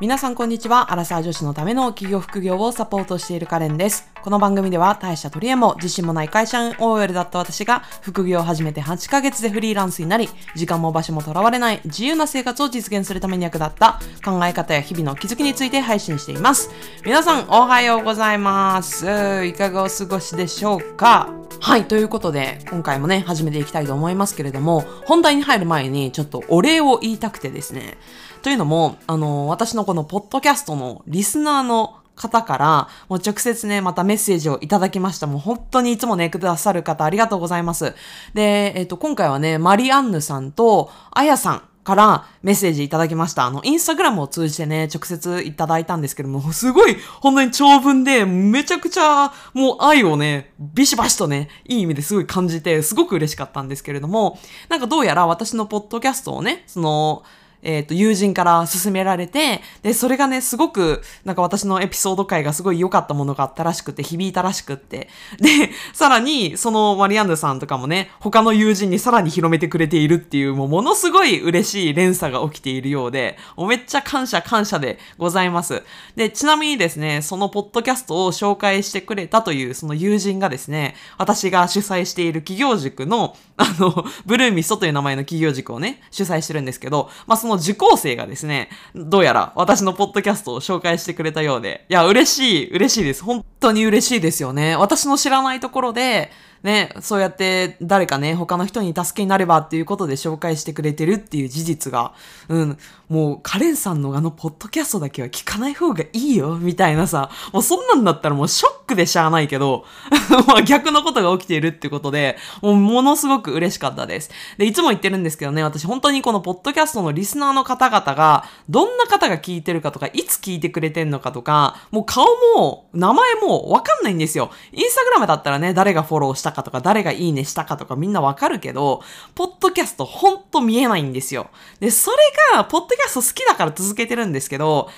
皆さんこんにちは。アラサー女子のための企業副業をサポートしているカレンです。この番組では大した取り柄も自信もない会社員 OL だった私が副業を始めて8ヶ月でフリーランスになり、時間も場所もとらわれない自由な生活を実現するために役立った考え方や日々の気づきについて配信しています。皆さんおはようございます。いかがお過ごしでしょうか？はい、ということで、今回もね、始めていきたいと思いますけれども、本題に入る前に、ちょっとお礼を言いたくてですね。というのも、あの、私のこのポッドキャストのリスナーの方から、もう直接ね、またメッセージをいただきました。もう本当にいつもね、くださる方ありがとうございます。で、えっと、今回はね、マリアンヌさんと、あやさん、からメッセージいただきました。あの、インスタグラムを通じてね、直接いただいたんですけども、すごい、本当に長文で、めちゃくちゃ、もう愛をね、ビシバシとね、いい意味ですごい感じて、すごく嬉しかったんですけれども、なんかどうやら私のポッドキャストをね、その、えっ、と、友人から勧められて、で、それがね、すごく、なんか私のエピソード回がすごい良かったものがあったらしくて、響いたらしくって。で、さらに、そのマリアンヌさんとかもね、他の友人にさらに広めてくれているっていう、もうものすごい嬉しい連鎖が起きているようで、もうめっちゃ感謝感謝でございます。で、ちなみにですね、そのポッドキャストを紹介してくれたというその友人がですね、私が主催している企業塾の、あの、ブルーミストという名前の企業塾をね、主催してるんですけど、まあそのの受講生がですね、どうやら私のポッドキャストを紹介してくれたようで、いや、嬉しい、嬉しいです。本当に嬉しいですよね。私の知らないところで、ね、そうやって誰かね、他の人に助けになればっていうことで紹介してくれてるっていう事実が、うん、もうカレンさんのあのポッドキャストだけは聞かない方がいいよ、みたいなさ、もうそんなんだったらもうショックでしゃあないけど、まあ逆のことが起きているってことで、もうものすごく嬉しかったです。で、いつも言ってるんですけどね、私本当にこのポッドキャストのリスナーの方々が、どんな方が聞いてるかとか、いつ聞いてくれてんのかとか、もう顔も、名前もわかんないんですよ。インスタグラムだったらね、誰がフォローしたかとか、誰がいいねしたかとかみんなわかるけど、ポッドキャストほんと見えないんですよ。で、それが、ポッドキャスト好きだから続けてるんですけど、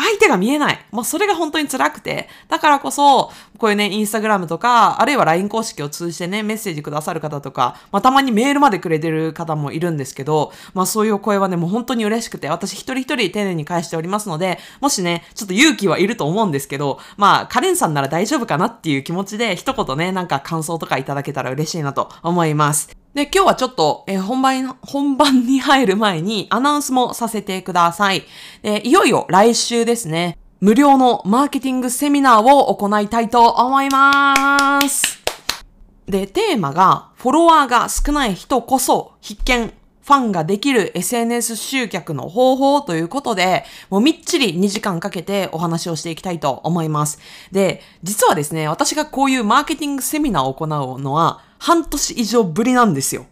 相手が見えない。もうそれが本当に辛くて。だからこそ、こういうね、インスタグラムとか、あるいは LINE 公式を通じてね、メッセージくださる方とか、まあたまにメールまでくれてる方もいるんですけど、まあそういうお声はね、もう本当に嬉しくて、私一人一人丁寧に返しておりますので、もしね、ちょっと勇気はいると思うんですけど、まあカレンさんなら大丈夫かなっていう気持ちで、一言ね、なんか感想とかいただけたら嬉しいなと思います。で、今日はちょっと、えー本番、本番に入る前にアナウンスもさせてください。で、いよいよ来週ですね、無料のマーケティングセミナーを行いたいと思います。で、テーマが、フォロワーが少ない人こそ必見、ファンができる SNS 集客の方法ということで、もうみっちり2時間かけてお話をしていきたいと思います。で、実はですね、私がこういうマーケティングセミナーを行うのは半年以上ぶりなんですよ。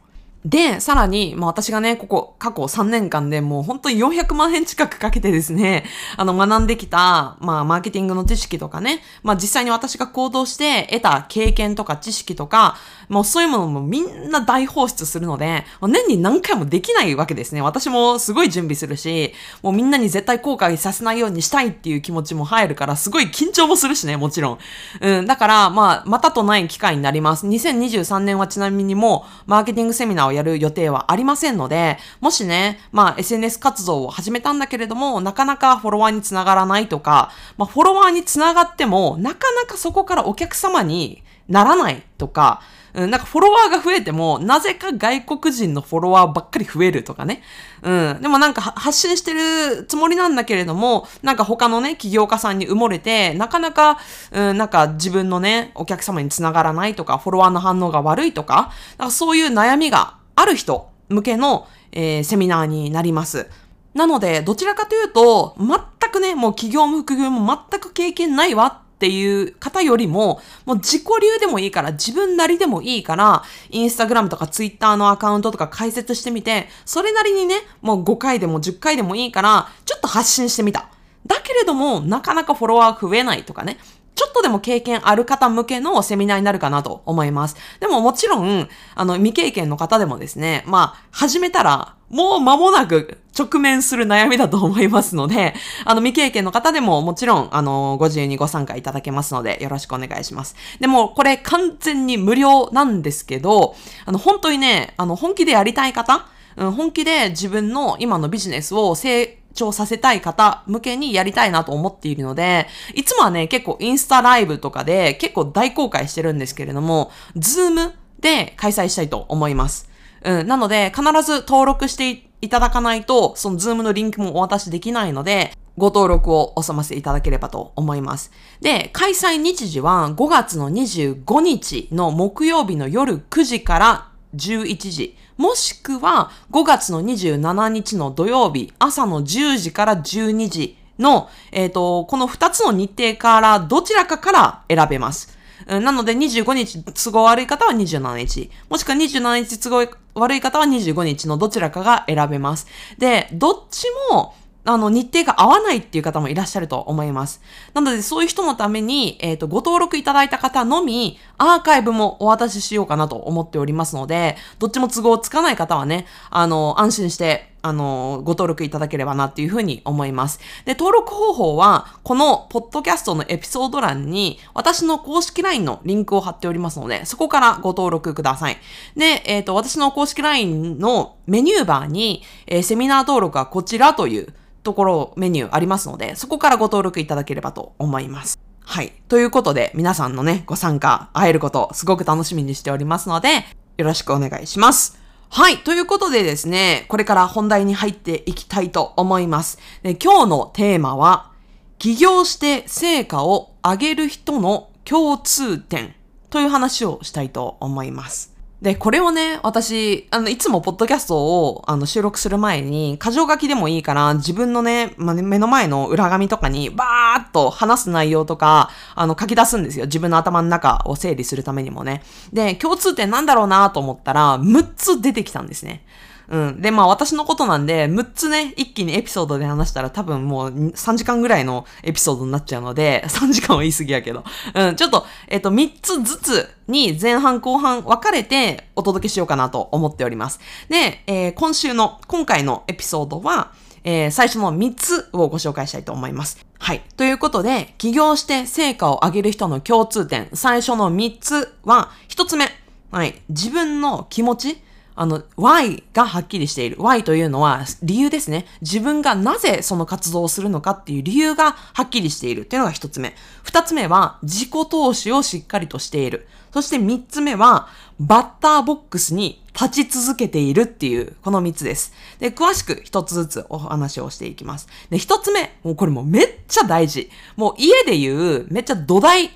で、さらに、まあ私がね、ここ、過去3年間でもう本当に400万円近くかけてですね、あの学んできた、まあマーケティングの知識とかね、まあ実際に私が行動して得た経験とか知識とか、もうそういうものもみんな大放出するので、もう年に何回もできないわけですね。私もすごい準備するし、もうみんなに絶対後悔させないようにしたいっていう気持ちも入るから、すごい緊張もするしね、もちろん。うん、だから、まあ、またとない機会になります。2023年はちなみにもう、マーケティングセミナーをやる予定はありませんので、もしね、まあ、SNS 活動を始めたんだけれども、なかなかフォロワーにつながらないとか、まあ、フォロワーにつながっても、なかなかそこからお客様にならないとか、うん、なんかフォロワーが増えても、なぜか外国人のフォロワーばっかり増えるとかね。うん。でもなんか発信してるつもりなんだけれども、なんか他のね、起業家さんに埋もれて、なかなか、うん、なんか自分のね、お客様につながらないとか、フォロワーの反応が悪いとか、なんかそういう悩みがある人向けの、えーセミナーになります。なので、どちらかというと、全くね、もう企業も副業も全く経験ないわっていう方よりも、もう自己流でもいいから、自分なりでもいいから、インスタグラムとかツイッターのアカウントとか開設してみて、それなりにね、もう5回でも10回でもいいから、ちょっと発信してみた。だけれども、なかなかフォロワー増えないとかね。ちょっとでも経験ある方向けのセミナーになるかなと思います。でももちろん、あの、未経験の方でもですね、まあ、始めたら、もう間もなく直面する悩みだと思いますので、あの、未経験の方でももちろん、あの、ご自由にご参加いただけますので、よろしくお願いします。でも、これ完全に無料なんですけど、あの、本当にね、あの、本気でやりたい方、うん、本気で自分の今のビジネスを成長させたい方向けにやりたいなと思っているので、いつもはね、結構インスタライブとかで結構大公開してるんですけれども、 Zoom で開催したいと思います。うん。なので、必ず登録していただかないと、その Zoom のリンクもお渡しできないので、ご登録をお済ませいただければと思います。で、開催日時は5月の25日の木曜日の夜9時から11時、もしくは5月の27日の土曜日朝の10時から12時の、えっ、ー、と、この2つの日程からどちらかから選べます。なので25日都合悪い方は27日、もしくは27日都合悪い方は25日のどちらかが選べます。で、どっちもあの、日程が合わないっていう方もいらっしゃると思います。なので、そういう人のために、えっ、ー、と、ご登録いただいた方のみ、アーカイブもお渡ししようかなと思っておりますので、どっちも都合つかない方はね、あの、安心して、あの、ご登録いただければなっていうふうに思います。で、登録方法は、このポッドキャストのエピソード欄に、私の公式 LINE のリンクを貼っておりますので、そこからご登録ください。で、えっ、ー、と、私の公式 LINE のメニューバーに、えー、セミナー登録はこちらという、ところメニューありますので、そこからご登録いただければと思います。はい。ということで、皆さんのね、ご参加、会えること、すごく楽しみにしておりますので、よろしくお願いします。はい。ということでですね、これから本題に入っていきたいと思います。で今日のテーマは、起業して成果を上げる人の共通点という話をしたいと思います。で、これをね、私、あの、いつもポッドキャストをあの収録する前に、箇条書きでもいいから、自分のね、ま目の前の裏紙とかに、バーっと話す内容とか、あの、書き出すんですよ。自分の頭の中を整理するためにもね。で、共通点なんだろうなと思ったら、6つ出てきたんですね。うん。で、まあ私のことなんで、6つね、一気にエピソードで話したら多分もう3時間ぐらいのエピソードになっちゃうので、3時間は言い過ぎやけど。うん、ちょっと、えっ、と、3つずつに前半後半分かれてお届けしようかなと思っております。で、えー、今週の、今回のエピソードは、えー、最初の3つをご紹介したいと思います。はい。ということで、起業して成果を上げる人の共通点、最初の3つは、1つ目。はい。自分の気持ちあの、why がはっきりしている。why というのは理由ですね。自分がなぜその活動をするのかっていう理由がはっきりしているっていうのが一つ目。二つ目は自己投資をしっかりとしている。そして三つ目はバッターボックスに立ち続けているっていう、この三つです。で、詳しく一つずつお話をしていきます。で、一つ目、もうこれもうめっちゃ大事。もう家で言う、めっちゃ土台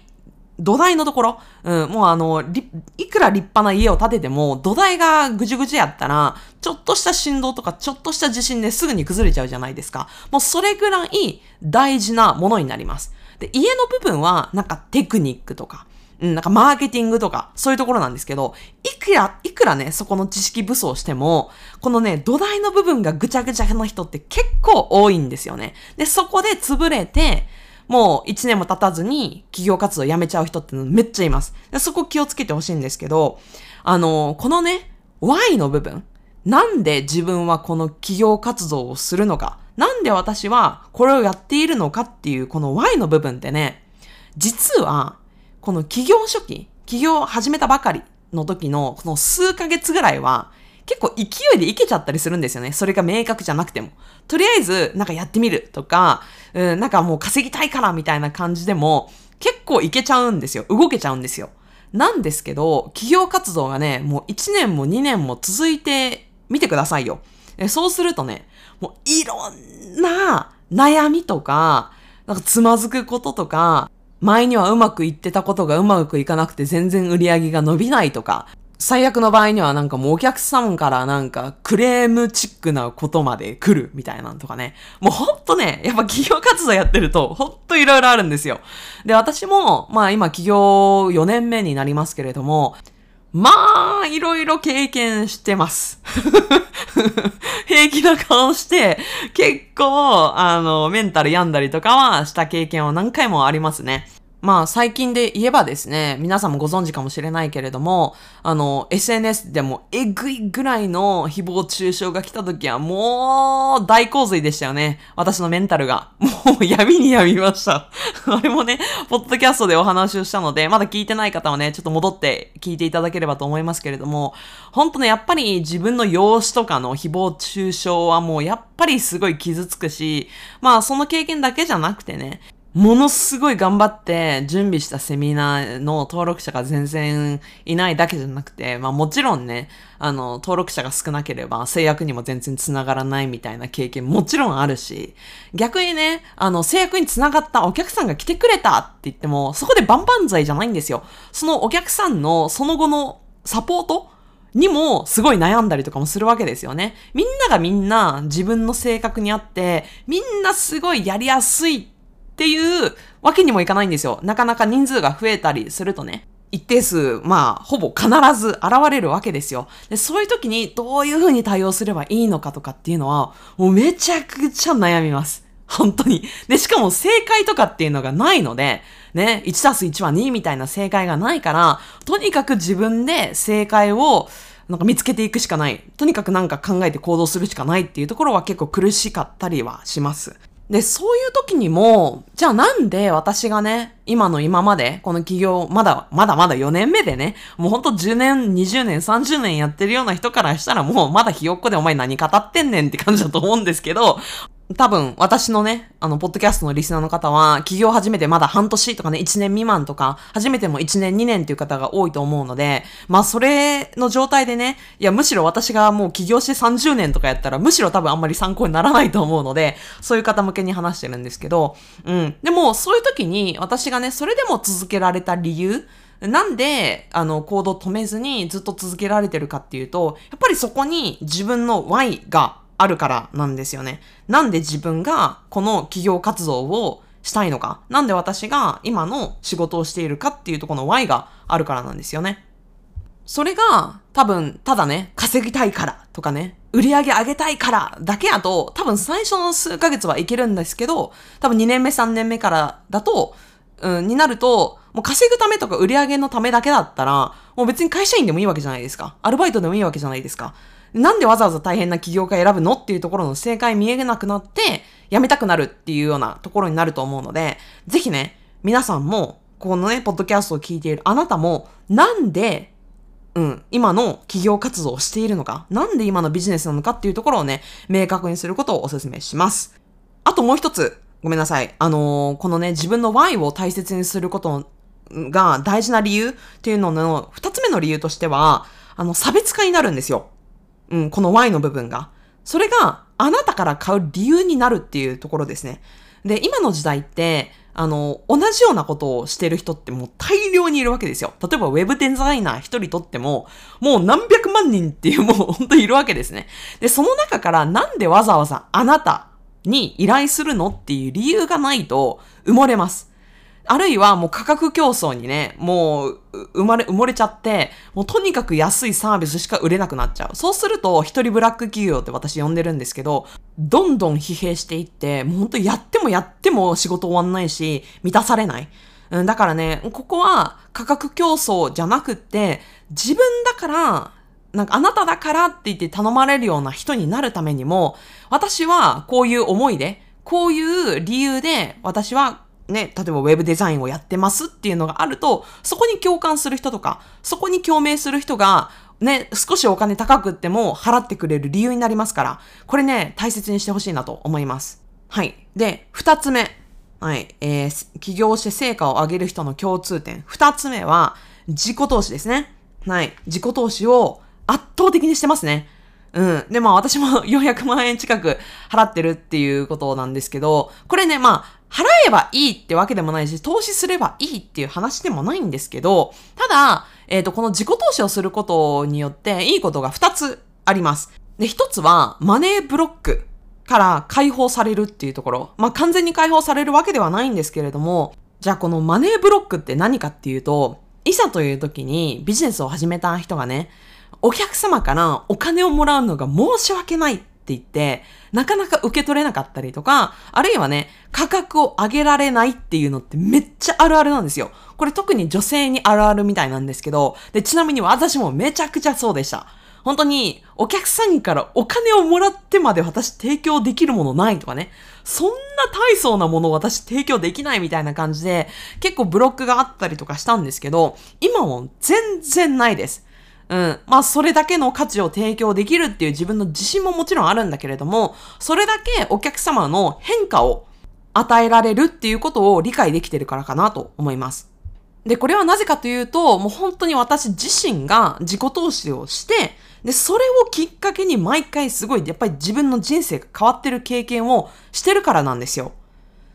土台のところ、うん、もうあの、いくら立派な家を建てても、土台がぐじゅぐじゅやったら、ちょっとした振動とか、ちょっとした地震ですぐに崩れちゃうじゃないですか。もうそれぐらい大事なものになります。で、家の部分は、なんかテクニックとか、うん、なんかマーケティングとか、そういうところなんですけど、いくら、いくらね、そこの知識武装しても、このね、土台の部分がぐちゃぐちゃな人って結構多いんですよね。で、そこで潰れて、もう1年も経たずに企業活動辞めちゃう人ってめっちゃいます。そこ気をつけてほしいんですけど、あの、このね、Y の部分。なんで自分はこの企業活動をするのか。なんで私はこれをやっているのかっていうこの Y の部分ってね、実は、この企業初期、企業始めたばかりの時のこの数ヶ月ぐらいは、結構勢いでいけちゃったりするんですよね。それが明確じゃなくても。とりあえず、なんかやってみるとか、うん、なんかもう稼ぎたいからみたいな感じでも、結構いけちゃうんですよ。動けちゃうんですよ。なんですけど、企業活動がね、もう1年も2年も続いてみてくださいよ。そうするとね、もういろんな悩みとか、なんかつまずくこととか、前にはうまくいってたことがうまくいかなくて全然売り上げが伸びないとか、最悪の場合にはなんかもうお客様からなんかクレームチックなことまで来るみたいなのとかね。もうほんとね、やっぱ企業活動やってるとほんといろいろあるんですよ。で、私もまあ今企業4年目になりますけれども、まあ、いろいろ経験してます。平気な顔して、結構、あの、メンタル病んだりとかはした経験は何回もありますね。まあ最近で言えばですね、皆さんもご存知かもしれないけれども、あの、SNS でもえぐいぐらいの誹謗中傷が来た時はもう大洪水でしたよね。私のメンタルが。もう闇に闇ました。あれもね、ポッドキャストでお話をしたので、まだ聞いてない方はね、ちょっと戻って聞いていただければと思いますけれども、本当ね、やっぱり自分の容姿とかの誹謗中傷はもうやっぱりすごい傷つくし、まあその経験だけじゃなくてね、ものすごい頑張って準備したセミナーの登録者が全然いないだけじゃなくて、まあもちろんね、あの、登録者が少なければ制約にも全然つながらないみたいな経験もちろんあるし、逆にね、あの、制約につながったお客さんが来てくれたって言っても、そこで万々歳じゃないんですよ。そのお客さんのその後のサポートにもすごい悩んだりとかもするわけですよね。みんながみんな自分の性格にあって、みんなすごいやりやすいってっていうわけにもいかないんですよ。なかなか人数が増えたりするとね。一定数、まあ、ほぼ必ず現れるわけですよ。で、そういう時にどういう風に対応すればいいのかとかっていうのは、もうめちゃくちゃ悩みます。本当に。で、しかも正解とかっていうのがないので、ね、1たす1は2みたいな正解がないから、とにかく自分で正解をなんか見つけていくしかない。とにかくなんか考えて行動するしかないっていうところは結構苦しかったりはします。で、そういう時にも、じゃあなんで私がね、今の今まで、この企業、まだ、まだまだ4年目でね、もうほんと10年、20年、30年やってるような人からしたらもうまだひよっこでお前何語ってんねんって感じだと思うんですけど、多分、私のね、あの、ポッドキャストのリスナーの方は、起業始めてまだ半年とかね、1年未満とか、初めても1年2年っていう方が多いと思うので、まあ、それの状態でね、いや、むしろ私がもう起業して30年とかやったら、むしろ多分あんまり参考にならないと思うので、そういう方向けに話してるんですけど、うん。でも、そういう時に、私がね、それでも続けられた理由、なんで、あの、行動止めずにずっと続けられてるかっていうと、やっぱりそこに自分の Y があるからなんですよね。なんで自分がこの企業活動をしたいのか。なんで私が今の仕事をしているかっていうとこの Y があるからなんですよね。それが多分ただね、稼ぎたいからとかね、売り上げ上げたいからだけやと多分最初の数ヶ月はいけるんですけど、多分2年目3年目からだと、うん、になると、もう稼ぐためとか売り上げのためだけだったら、もう別に会社員でもいいわけじゃないですか。アルバイトでもいいわけじゃないですか。なんでわざわざ大変な起業家選ぶのっていうところの正解見えなくなって、辞めたくなるっていうようなところになると思うので、ぜひね、皆さんも、このね、ポッドキャストを聞いているあなたも、なんで、うん、今の企業活動をしているのか、なんで今のビジネスなのかっていうところをね、明確にすることをお勧めします。あともう一つ、ごめんなさい。あのー、このね、自分の Y を大切にすることが大事な理由っていうのの二つ目の理由としては、あの、差別化になるんですよ。うん、この Y の部分が。それがあなたから買う理由になるっていうところですね。で、今の時代って、あの、同じようなことをしてる人ってもう大量にいるわけですよ。例えばウェブデザイナー一人とっても、もう何百万人っていうもう本当いるわけですね。で、その中からなんでわざわざあなたに依頼するのっていう理由がないと埋もれます。あるいはもう価格競争にね、もう生まれ、埋もれちゃって、もうとにかく安いサービスしか売れなくなっちゃう。そうすると、一人ブラック企業って私呼んでるんですけど、どんどん疲弊していって、もう本当やってもやっても仕事終わんないし、満たされない。うん、だからね、ここは価格競争じゃなくって、自分だから、なんかあなただからって言って頼まれるような人になるためにも、私はこういう思いで、こういう理由で私はね、例えばウェブデザインをやってますっていうのがあると、そこに共感する人とか、そこに共鳴する人が、ね、少しお金高くっても払ってくれる理由になりますから、これね、大切にしてほしいなと思います。はい。で、二つ目。はい。えー、起業して成果を上げる人の共通点。二つ目は、自己投資ですね。はい。自己投資を圧倒的にしてますね。うん。で、まあ私も 400万円近く払ってるっていうことなんですけど、これね、まあ、払えばいいってわけでもないし、投資すればいいっていう話でもないんですけど、ただ、えっ、ー、と、この自己投資をすることによっていいことが2つあります。で、1つは、マネーブロックから解放されるっていうところ。まあ、完全に解放されるわけではないんですけれども、じゃあこのマネーブロックって何かっていうと、いざという時にビジネスを始めた人がね、お客様からお金をもらうのが申し訳ないって言って、なかなか受け取れなかったりとか、あるいはね、価格を上げられないっていうのってめっちゃあるあるなんですよ。これ特に女性にあるあるみたいなんですけど、で、ちなみに私もめちゃくちゃそうでした。本当にお客さんからお金をもらってまで私提供できるものないとかね。そんな大層なもの私提供できないみたいな感じで結構ブロックがあったりとかしたんですけど、今も全然ないです。うん。まあ、それだけの価値を提供できるっていう自分の自信ももちろんあるんだけれども、それだけお客様の変化を与えられるっていうことを理解できてるからかなと思います。で、これはなぜかというと、もう本当に私自身が自己投資をして、で、それをきっかけに毎回すごい、やっぱり自分の人生が変わってる経験をしてるからなんですよ。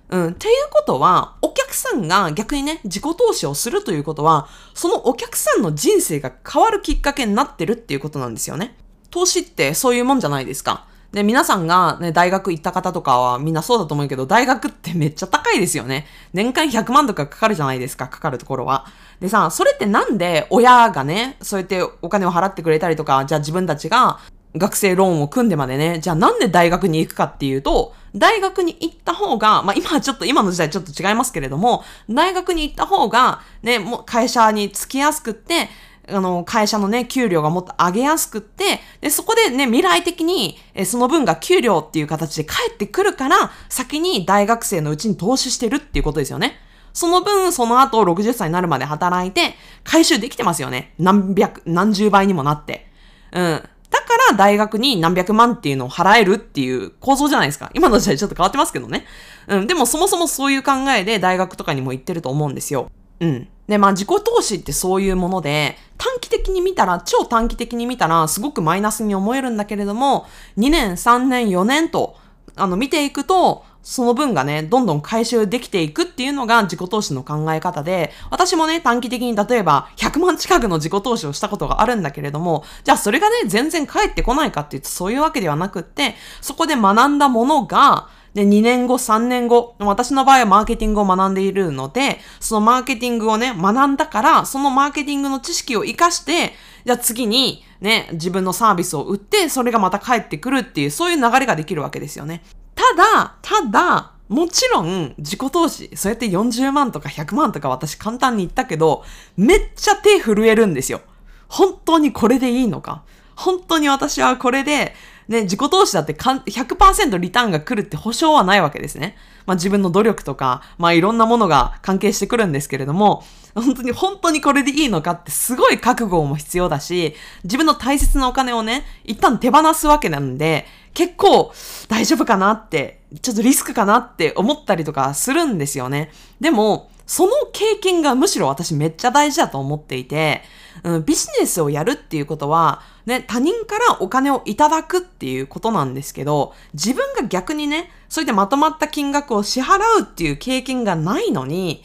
うん。っていうことは、お客さんが逆にね、自己投資をするということは、そのお客さんの人生が変わるきっかけになってるっていうことなんですよね。投資ってそういうもんじゃないですか。で、皆さんがね、大学行った方とかはみんなそうだと思うけど、大学ってめっちゃ高いですよね。年間100万とかかかるじゃないですか、かかるところは。でさ、それってなんで親がね、そうやってお金を払ってくれたりとか、じゃあ自分たちが学生ローンを組んでまでね、じゃあなんで大学に行くかっていうと、大学に行った方が、まあ今はちょっと今の時代ちょっと違いますけれども、大学に行った方が、ね、もう会社に着きやすくって、あの、会社のね、給料がもっと上げやすくって、で、そこでね、未来的に、えその分が給料っていう形で返ってくるから、先に大学生のうちに投資してるっていうことですよね。その分、その後60歳になるまで働いて、回収できてますよね。何百、何十倍にもなって。うん。だから大学に何百万っていうのを払えるっていう構造じゃないですか。今の時代ちょっと変わってますけどね。うん。でもそもそもそういう考えで大学とかにも行ってると思うんですよ。うん。で、まあ自己投資ってそういうもので、短期的に見たら、超短期的に見たら、すごくマイナスに思えるんだけれども、2年、3年、4年と、あの、見ていくと、その分がね、どんどん回収できていくっていうのが自己投資の考え方で、私もね、短期的に例えば100万近くの自己投資をしたことがあるんだけれども、じゃあそれがね、全然返ってこないかっていうとそういうわけではなくって、そこで学んだものが、で、2年後、3年後、私の場合はマーケティングを学んでいるので、そのマーケティングをね、学んだから、そのマーケティングの知識を活かして、じゃあ次にね、自分のサービスを売って、それがまた返ってくるっていう、そういう流れができるわけですよね。ただ、ただ、もちろん自己投資、そうやって40万とか100万とか私簡単に言ったけど、めっちゃ手震えるんですよ。本当にこれでいいのか？本当に私はこれでね、自己投資だって100%リターンが来るって保証はないわけですね。まあ自分の努力とか、まあいろんなものが関係してくるんですけれども、本当に本当にこれでいいのかってすごい覚悟も必要だし、自分の大切なお金をね、一旦手放すわけなんで、結構大丈夫かなって、ちょっとリスクかなって思ったりとかするんですよね。でも、その経験がむしろ私めっちゃ大事だと思っていて、うん、ビジネスをやるっていうことは、ね、他人からお金をいただくっていうことなんですけど、自分が逆にね、そういったまとまった金額を支払うっていう経験がないのに、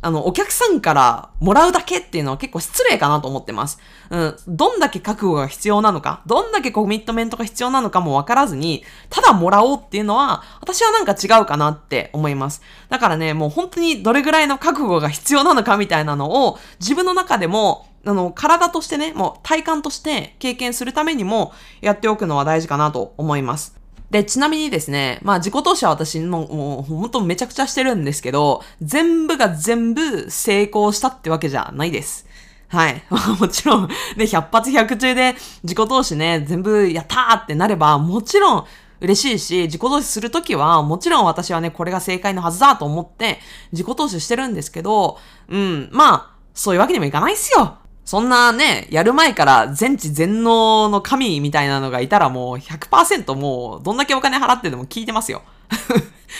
あの、お客さんからもらうだけっていうのは結構失礼かなと思ってます。うん。どんだけ覚悟が必要なのか、どんだけコミットメントが必要なのかもわからずに、ただもらおうっていうのは、私はなんか違うかなって思います。だからね、もう本当にどれぐらいの覚悟が必要なのかみたいなのを、自分の中でも、あの、体としてね、もう体感として経験するためにもやっておくのは大事かなと思います。で、ちなみにですね、まあ自己投資は私ももう本当めちゃくちゃしてるんですけど、全部が全部成功したってわけじゃないです。はい。もちろん、ね、100発100中で自己投資ね、全部やったーってなれば、もちろん嬉しいし、自己投資するときは、もちろん私はね、これが正解のはずだと思って、自己投資してるんですけど、うん、まあ、そういうわけにもいかないっすよ。そんなね、やる前から全知全能の神みたいなのがいたらもう100%もうどんだけお金払ってでも聞いてますよ。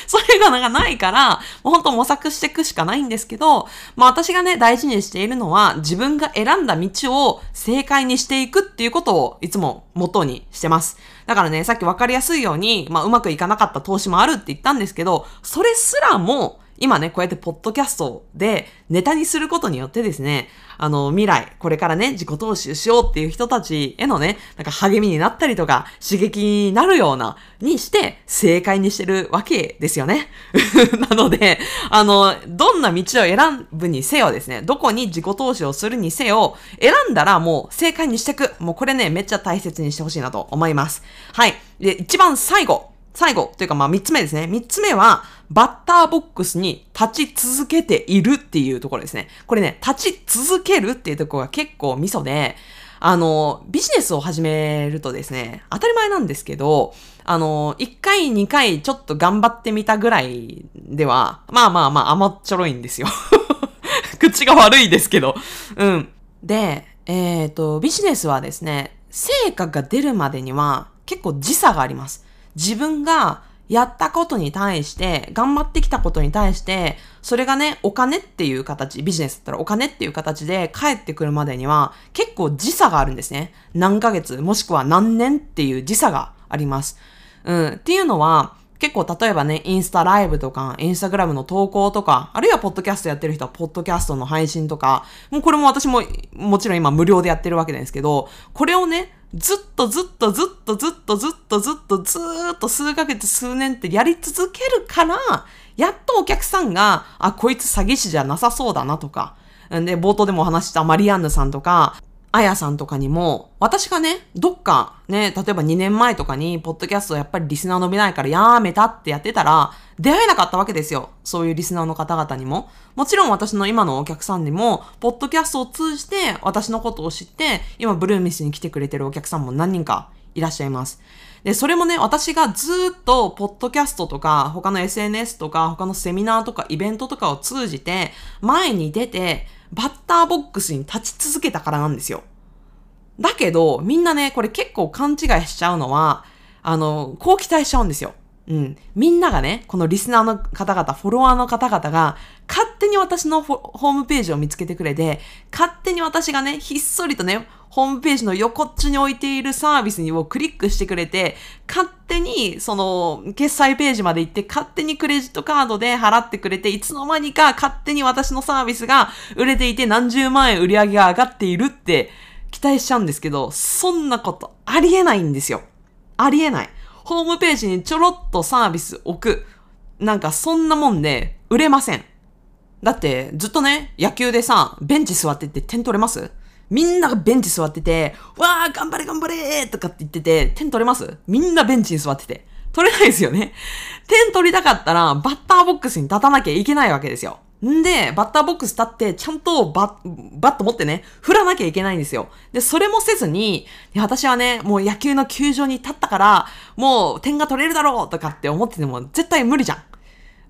そういうのがないから、もうほんと模索していくしかないんですけど、まあ私がね、大事にしているのは、自分が選んだ道を正解にしていくっていうことをいつも元にしてます。だからね、さっきわかりやすいように、まあうまくいかなかった投資もあるって言ったんですけど、それすらも、今ね、こうやってポッドキャストでネタにすることによってですね、あの、未来、これからね、自己投資しようっていう人たちへのね、なんか励みになったりとか、刺激になるような、にして、正解にしてるわけですよね。なので、あの、どんな道を選ぶにせよですね、どこに自己投資をするにせよ、選んだらもう正解にしていく。もうこれね、めっちゃ大切にしてほしいなと思います。はい。で、一番最後。最後、というかまあ三つ目ですね。三つ目は、バッターボックスに立ち続けているっていうところですね。これね、立ち続けるっていうところが結構ミソで、あの、ビジネスを始めるとですね、当たり前なんですけど、あの、1回、2回ちょっと頑張ってみたぐらいでは、まあまあまあ甘っちょろいんですよ。口が悪いですけど。うん。で、えっ、ー、と、ビジネスはですね、成果が出るまでには結構時差があります。自分がやったことに対して、頑張ってきたことに対して、それがね、お金っていう形、ビジネスだったらお金っていう形で帰ってくるまでには、結構時差があるんですね。何ヶ月、もしくは何年っていう時差があります。うん。っていうのは、結構例えばね、インスタライブとか、インスタグラムの投稿とか、あるいはポッドキャストやってる人はポッドキャストの配信とか、もうこれも私ももちろん今無料でやってるわけですけど、これをね、ずっとずっとずっとずっとずっとずっとずっと数ヶ月数年ってやり続けるから、やっとお客さんが、あ、こいつ詐欺師じゃなさそうだなとか、で、冒頭でもお話したマリアンヌさんとか、あやさんとかにも、私がね、どっかね、例えば2年前とかに、ポッドキャストやっぱりリスナー伸びないからやめたってやってたら、出会えなかったわけですよ。そういうリスナーの方々にも。もちろん私の今のお客さんにも、ポッドキャストを通じて私のことを知って、今ブルーミスに来てくれてるお客さんも何人かいらっしゃいます。で、それもね、私がずっと、ポッドキャストとか、他の SNS とか、他のセミナーとか、イベントとかを通じて、前に出て、バッターボックスに立ち続けたからなんですよ。だけど、みんなね、これ結構勘違いしちゃうのは、あの、こう期待しちゃうんですよ。うん。みんながね、このリスナーの方々、フォロワーの方々が、勝手に私のホームページを見つけてくれて、勝手に私がね、ひっそりとね、ホームページの横っちに置いているサービスにをクリックしてくれて、勝手にその決済ページまで行って勝手にクレジットカードで払ってくれて、いつの間にか勝手に私のサービスが売れていて何十万円売り上げが上がっているって期待しちゃうんですけど、そんなことありえないんですよ。ありえない。ホームページにちょろっとサービス置く。なんかそんなもんで売れません。だってずっとね、野球でさ、ベンチ座ってて点取れます？みんながベンチ座ってて、わー頑張れ頑張れとかって言ってて、点取れます？みんなベンチに座ってて。取れないですよね。点取りたかったら、バッターボックスに立たなきゃいけないわけですよ。んで、バッターボックス立って、ちゃんとバッ、バット持ってね、振らなきゃいけないんですよ。で、それもせずに、私はね、もう野球の球場に立ったから、もう点が取れるだろうとかって思ってても絶対無理じゃ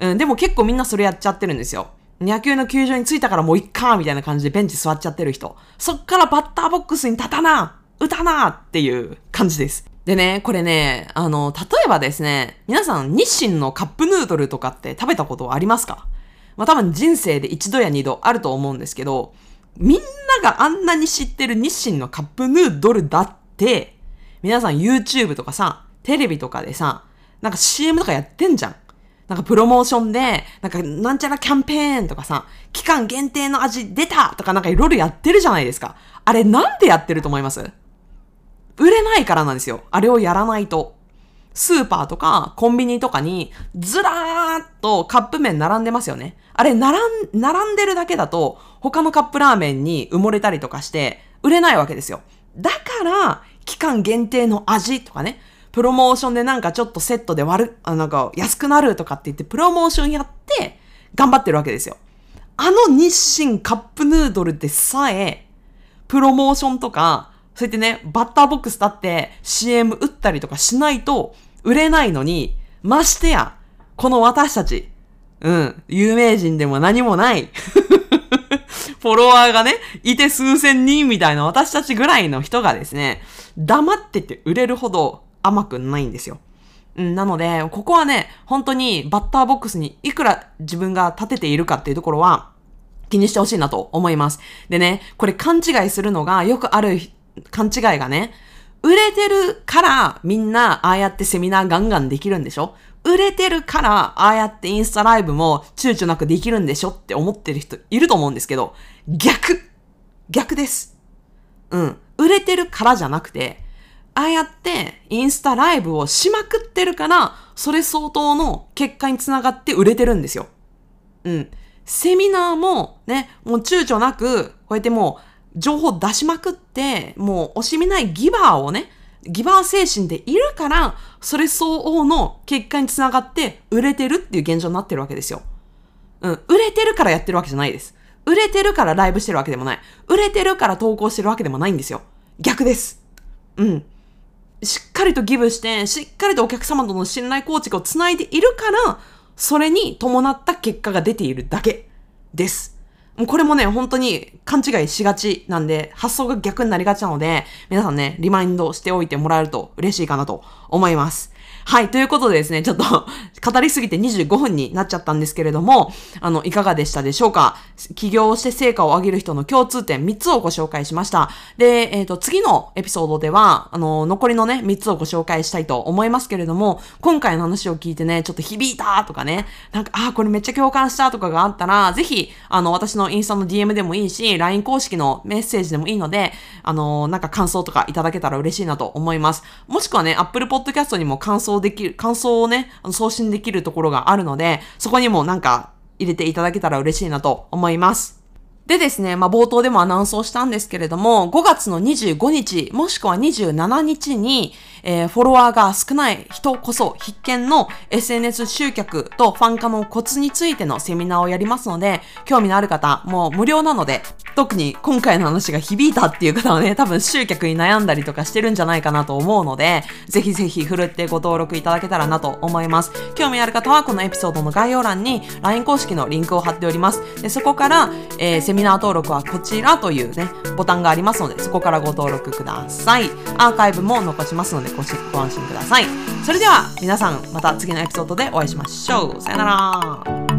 ん。うん、でも結構みんなそれやっちゃってるんですよ。野球の球場に着いたからもういっかーみたいな感じでベンチ座っちゃってる人。そっからバッターボックスに立たな打たなっていう感じです。でね、これね、あの、例えばですね、皆さん日清のカップヌードルとかって食べたことありますか？まあ多分人生で一度や二度あると思うんですけど、みんながあんなに知ってる日清のカップヌードルだって、皆さん YouTube とかさ、テレビとかでさ、なんか CM とかやってんじゃん。なんかプロモーションで、なんかなんちゃらキャンペーンとかさ、期間限定の味出たとかなんかいろいろやってるじゃないですか。あれなんでやってると思います？売れないからなんですよ。あれをやらないと。スーパーとかコンビニとかにずらーっとカップ麺並んでますよね。あれ、並ん、並んでるだけだと他のカップラーメンに埋もれたりとかして売れないわけですよ。だから、期間限定の味とかね、プロモーションでなんかちょっとセットで割る、あなんか安くなるとかって言ってプロモーションやって頑張ってるわけですよ。あの日清カップヌードルでさえ、プロモーションとか、そうやってね、バッターボックス立って CM 打ったりとかしないと売れないのに、ましてや、この私たち、うん、有名人でも何もない フォロワーがね、いて数千人みたいな私たちぐらいの人がですね、黙ってて売れるほど甘くないんですよ。うん、なので、ここはね、本当にバッターボックスにいくら自分が立てているかっていうところは気にしてほしいなと思います。でね、これ勘違いするのがよくある勘違いがね、売れてるからみんなああやってセミナーガンガンできるんでしょ？売れてるからああやってインスタライブも躊躇なくできるんでしょ？って思ってる人いると思うんですけど、逆逆です。うん。売れてるからじゃなくて、ああやってインスタライブをしまくってるから、それ相当の結果につながって売れてるんですよ。うん。セミナーもね、もう躊躇なく、こうやってもう情報出しまくって、もう惜しみないギバーをね、ギバー精神でいるから、それ相応の結果につながって売れてるっていう現状になってるわけですよ。うん。売れてるからやってるわけじゃないです。売れてるからライブしてるわけでもない。売れてるから投稿してるわけでもないんですよ。逆です。うん。しっかりとギブして、しっかりとお客様との信頼構築をつないでいるから、それに伴った結果が出ているだけです。もうこれもね、本当に勘違いしがちなんで、発想が逆になりがちなので、皆さんね、リマインドしておいてもらえると嬉しいかなと思います。はい。ということでですね、ちょっと 語りすぎて25分になっちゃったんですけれども、あの、いかがでしたでしょうか？起業して成果を上げる人の共通点3つをご紹介しました。で、えっ、と、次のエピソードでは、あの、残りのね、3つをご紹介したいと思いますけれども、今回の話を聞いてね、ちょっと響いたとかね、なんか、あ、これめっちゃ共感したとかがあったら、ぜひ、あの、私のインスタの DM でもいいし、LINE 公式のメッセージでもいいので、あの、なんか感想とかいただけたら嬉しいなと思います。もしくはね、Apple Podcast にも感想できる、感想をね、送信できるところがあるので、そこにもなんか入れていただけたら嬉しいなと思います。でですね、まあ、冒頭でもアナウンスをしたんですけれども、5月の25日、もしくは27日に、えーフォロワーが少ない人こそ必見の SNS 集客とファン化のコツについてのセミナーをやりますので、興味のある方、もう無料なので、特に今回の話が響いたっていう方はね、多分集客に悩んだりとかしてるんじゃないかなと思うので、ぜひぜひ振るってご登録いただけたらなと思います。興味ある方はこのエピソードの概要欄に LINE 公式のリンクを貼っております。でそこから、えーミナー登録はこちらというね、ボタンがありますので、そこからご登録ください。アーカイブも残しますので、ごご安心ください。それでは、皆さん、また次のエピソードでお会いしましょう。さよなら。